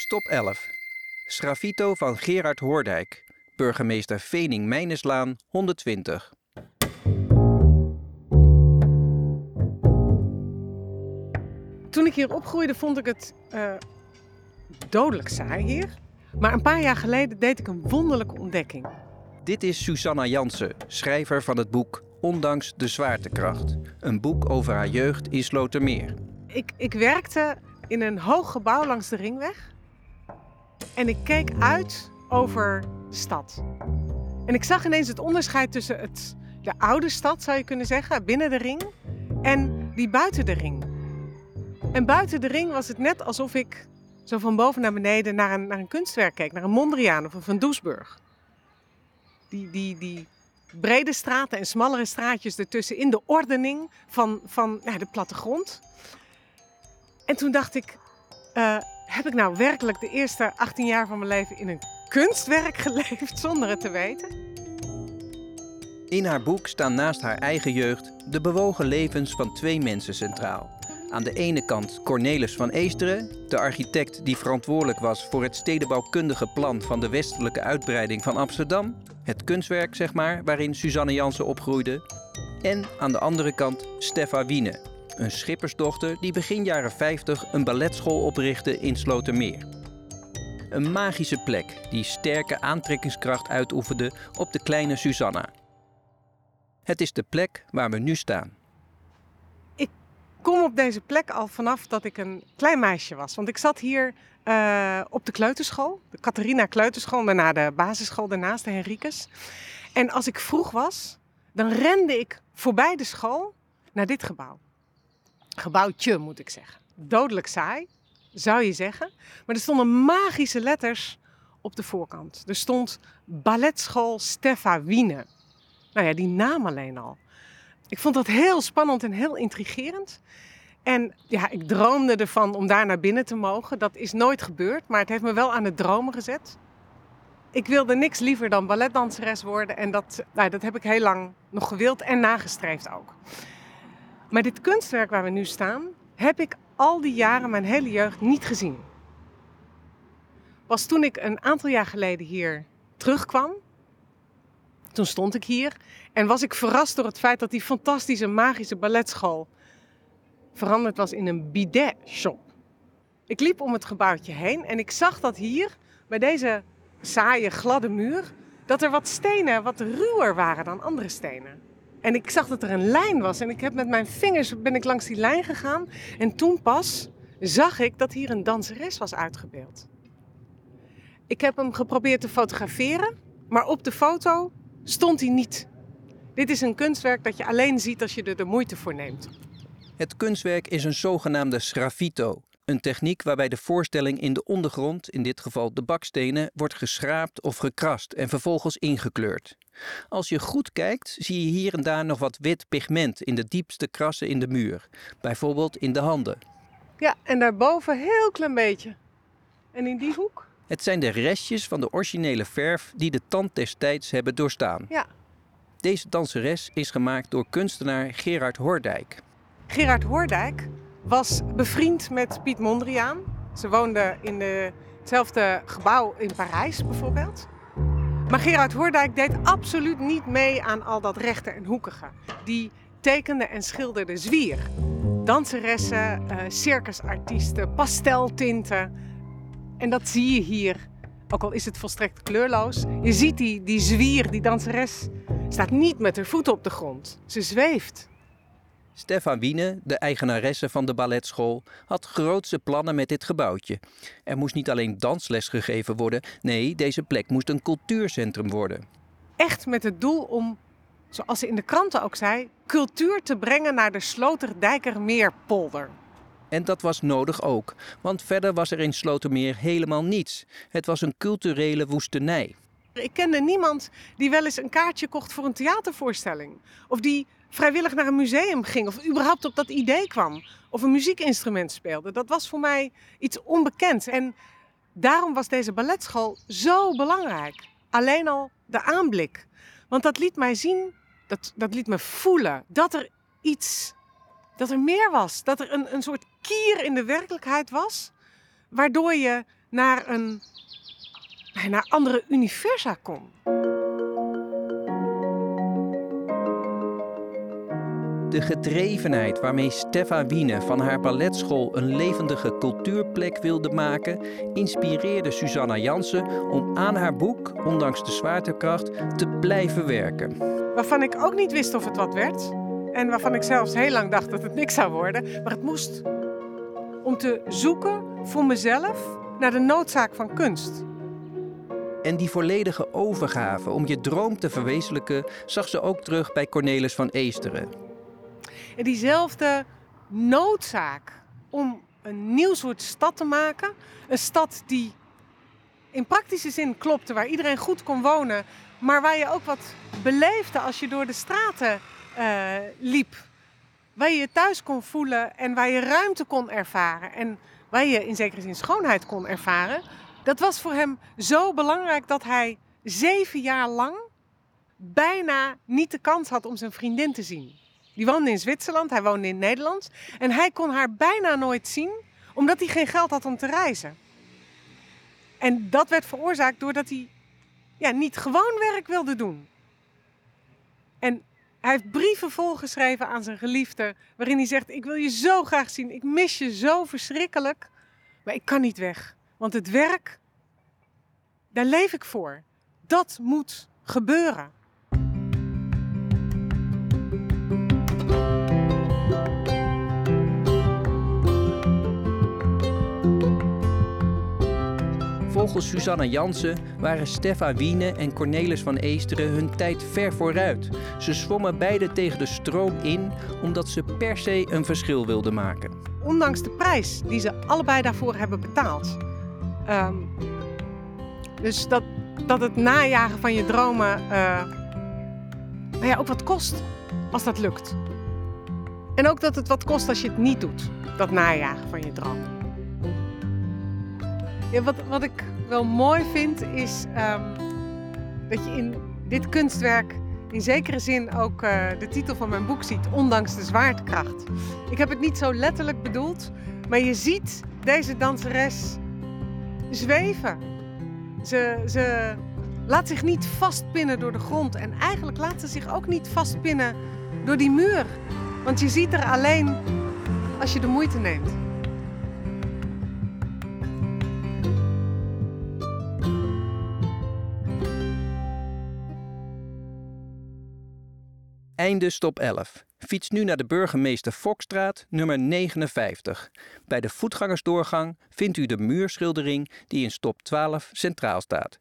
Stop 11. Sgraffito van Gerard Hoordijk. Burgemeester Vening Mijneslaan 120. Toen ik hier opgroeide vond ik het eh, dodelijk saai hier. Maar een paar jaar geleden deed ik een wonderlijke ontdekking. Dit is Susanna Jansen, schrijver van het boek Ondanks de zwaartekracht. Een boek over haar jeugd in Slotermeer. Ik, ik werkte in een hoog gebouw langs de ringweg. En ik keek uit over de stad. En ik zag ineens het onderscheid tussen het, de oude stad, zou je kunnen zeggen, binnen de ring, en die buiten de ring. En buiten de ring was het net alsof ik zo van boven naar beneden naar een, naar een kunstwerk keek, naar een Mondriaan of een Van Doesburg. Die, die, die brede straten en smallere straatjes ertussen in de ordening van, van ja, de plattegrond. En toen dacht ik, eh, heb ik nou werkelijk de eerste 18 jaar van mijn leven in een kunstwerk geleefd zonder het te weten? In haar boek staan naast haar eigen jeugd de bewogen levens van twee mensen centraal. Aan de ene kant Cornelis van Eesteren, de architect die verantwoordelijk was voor het stedenbouwkundige plan van de westelijke uitbreiding van Amsterdam. Het kunstwerk, zeg maar, waarin Suzanne Jansen opgroeide. En aan de andere kant Steffa Wiene, een schippersdochter die begin jaren 50 een balletschool oprichtte in Slotermeer. Een magische plek die sterke aantrekkingskracht uitoefende op de kleine Susanna. Het is de plek waar we nu staan. Ik kom op deze plek al vanaf dat ik een klein meisje was. Want ik zat hier uh, op de kleuterschool, de Catharina Kleuterschool, daarna de basisschool daarnaast, de Henricus. En als ik vroeg was, dan rende ik voorbij de school naar dit gebouw. Gebouwtje moet ik zeggen. Dodelijk saai, zou je zeggen. Maar er stonden magische letters op de voorkant. Er stond Balletschool Steffa Wiene. Nou ja, die naam alleen al. Ik vond dat heel spannend en heel intrigerend. En ja, ik droomde ervan om daar naar binnen te mogen. Dat is nooit gebeurd, maar het heeft me wel aan het dromen gezet. Ik wilde niks liever dan balletdanseres worden en dat, nou, dat heb ik heel lang nog gewild en nagestreefd ook. Maar dit kunstwerk waar we nu staan, heb ik al die jaren, mijn hele jeugd, niet gezien. Pas toen ik een aantal jaar geleden hier terugkwam, toen stond ik hier en was ik verrast door het feit dat die fantastische magische balletschool veranderd was in een bidet shop. Ik liep om het gebouwtje heen en ik zag dat hier, bij deze saaie, gladde muur, dat er wat stenen wat ruwer waren dan andere stenen. En ik zag dat er een lijn was en ik heb met mijn vingers ben ik langs die lijn gegaan en toen pas zag ik dat hier een danseres was uitgebeeld. Ik heb hem geprobeerd te fotograferen, maar op de foto stond hij niet. Dit is een kunstwerk dat je alleen ziet als je er de moeite voor neemt. Het kunstwerk is een zogenaamde sgraffito, een techniek waarbij de voorstelling in de ondergrond, in dit geval de bakstenen, wordt geschraapt of gekrast en vervolgens ingekleurd. Als je goed kijkt, zie je hier en daar nog wat wit pigment in de diepste krassen in de muur, bijvoorbeeld in de handen. Ja, en daarboven heel klein beetje. En in die hoek? Het zijn de restjes van de originele verf die de tand destijds hebben doorstaan. Ja. Deze danseres is gemaakt door kunstenaar Gerard Hoordijk. Gerard Hoordijk was bevriend met Piet Mondriaan. Ze woonden in de, hetzelfde gebouw in Parijs bijvoorbeeld. Maar Gerard Hoordijk deed absoluut niet mee aan al dat rechte en hoekige. Die tekende en schilderde zwier. Danseressen, uh, circusartiesten, pasteltinten. En dat zie je hier, ook al is het volstrekt kleurloos. Je ziet die, die zwier, die danseres, staat niet met haar voeten op de grond. Ze zweeft. Stefan Wiene, de eigenaresse van de balletschool, had grootse plannen met dit gebouwtje. Er moest niet alleen dansles gegeven worden, nee, deze plek moest een cultuurcentrum worden. Echt met het doel om, zoals ze in de kranten ook zei, cultuur te brengen naar de Sloterdijkermeerpolder. En dat was nodig ook, want verder was er in Slotermeer helemaal niets. Het was een culturele woestenij. Ik kende niemand die wel eens een kaartje kocht voor een theatervoorstelling. Of die vrijwillig naar een museum ging. Of überhaupt op dat idee kwam. Of een muziekinstrument speelde. Dat was voor mij iets onbekends. En daarom was deze balletschool zo belangrijk. Alleen al de aanblik. Want dat liet mij zien, dat, dat liet me voelen dat er iets, dat er meer was. Dat er een, een soort kier in de werkelijkheid was. Waardoor je naar, een, naar andere universa kon. De gedrevenheid waarmee Steffa Wiene van haar balletschool een levendige cultuurplek wilde maken, inspireerde Susanna Jansen om aan haar boek, ondanks de zwaartekracht, te blijven werken. Waarvan ik ook niet wist of het wat werd. En waarvan ik zelfs heel lang dacht dat het niks zou worden. Maar het moest. Om te zoeken voor mezelf naar de noodzaak van kunst. En die volledige overgave om je droom te verwezenlijken zag ze ook terug bij Cornelis van Eesteren. En diezelfde noodzaak om een nieuw soort stad te maken. Een stad die in praktische zin klopte, waar iedereen goed kon wonen, maar waar je ook wat beleefde als je door de straten uh, liep. Waar je je thuis kon voelen en waar je ruimte kon ervaren. En waar je in zekere zin schoonheid kon ervaren. Dat was voor hem zo belangrijk dat hij zeven jaar lang bijna niet de kans had om zijn vriendin te zien. Die woonde in Zwitserland, hij woonde in Nederland. En hij kon haar bijna nooit zien, omdat hij geen geld had om te reizen. En dat werd veroorzaakt doordat hij ja, niet gewoon werk wilde doen. En hij heeft brieven volgeschreven aan zijn geliefde, waarin hij zegt: Ik wil je zo graag zien, ik mis je zo verschrikkelijk, maar ik kan niet weg. Want het werk, daar leef ik voor. Dat moet gebeuren. Volgens Susanna Jansen waren Steffa Wiene en Cornelis van Eesteren hun tijd ver vooruit. Ze zwommen beide tegen de stroom in omdat ze per se een verschil wilden maken. Ondanks de prijs die ze allebei daarvoor hebben betaald. Ehm, dus dat, dat het najagen van je dromen uh, nou ja, ook wat kost als dat lukt. En ook dat het wat kost als je het niet doet, dat najagen van je droom. Ja, wat, wat ik wel mooi vind is um, dat je in dit kunstwerk in zekere zin ook uh, de titel van mijn boek ziet, Ondanks de zwaartekracht. Ik heb het niet zo letterlijk bedoeld, maar je ziet deze danseres zweven. Ze, ze laat zich niet vastpinnen door de grond en eigenlijk laat ze zich ook niet vastpinnen door die muur. Want je ziet er alleen als je de moeite neemt. Einde stop 11. Fiets nu naar de burgemeester Fokstraat, nummer 59. Bij de voetgangersdoorgang vindt u de muurschildering die in stop 12 centraal staat.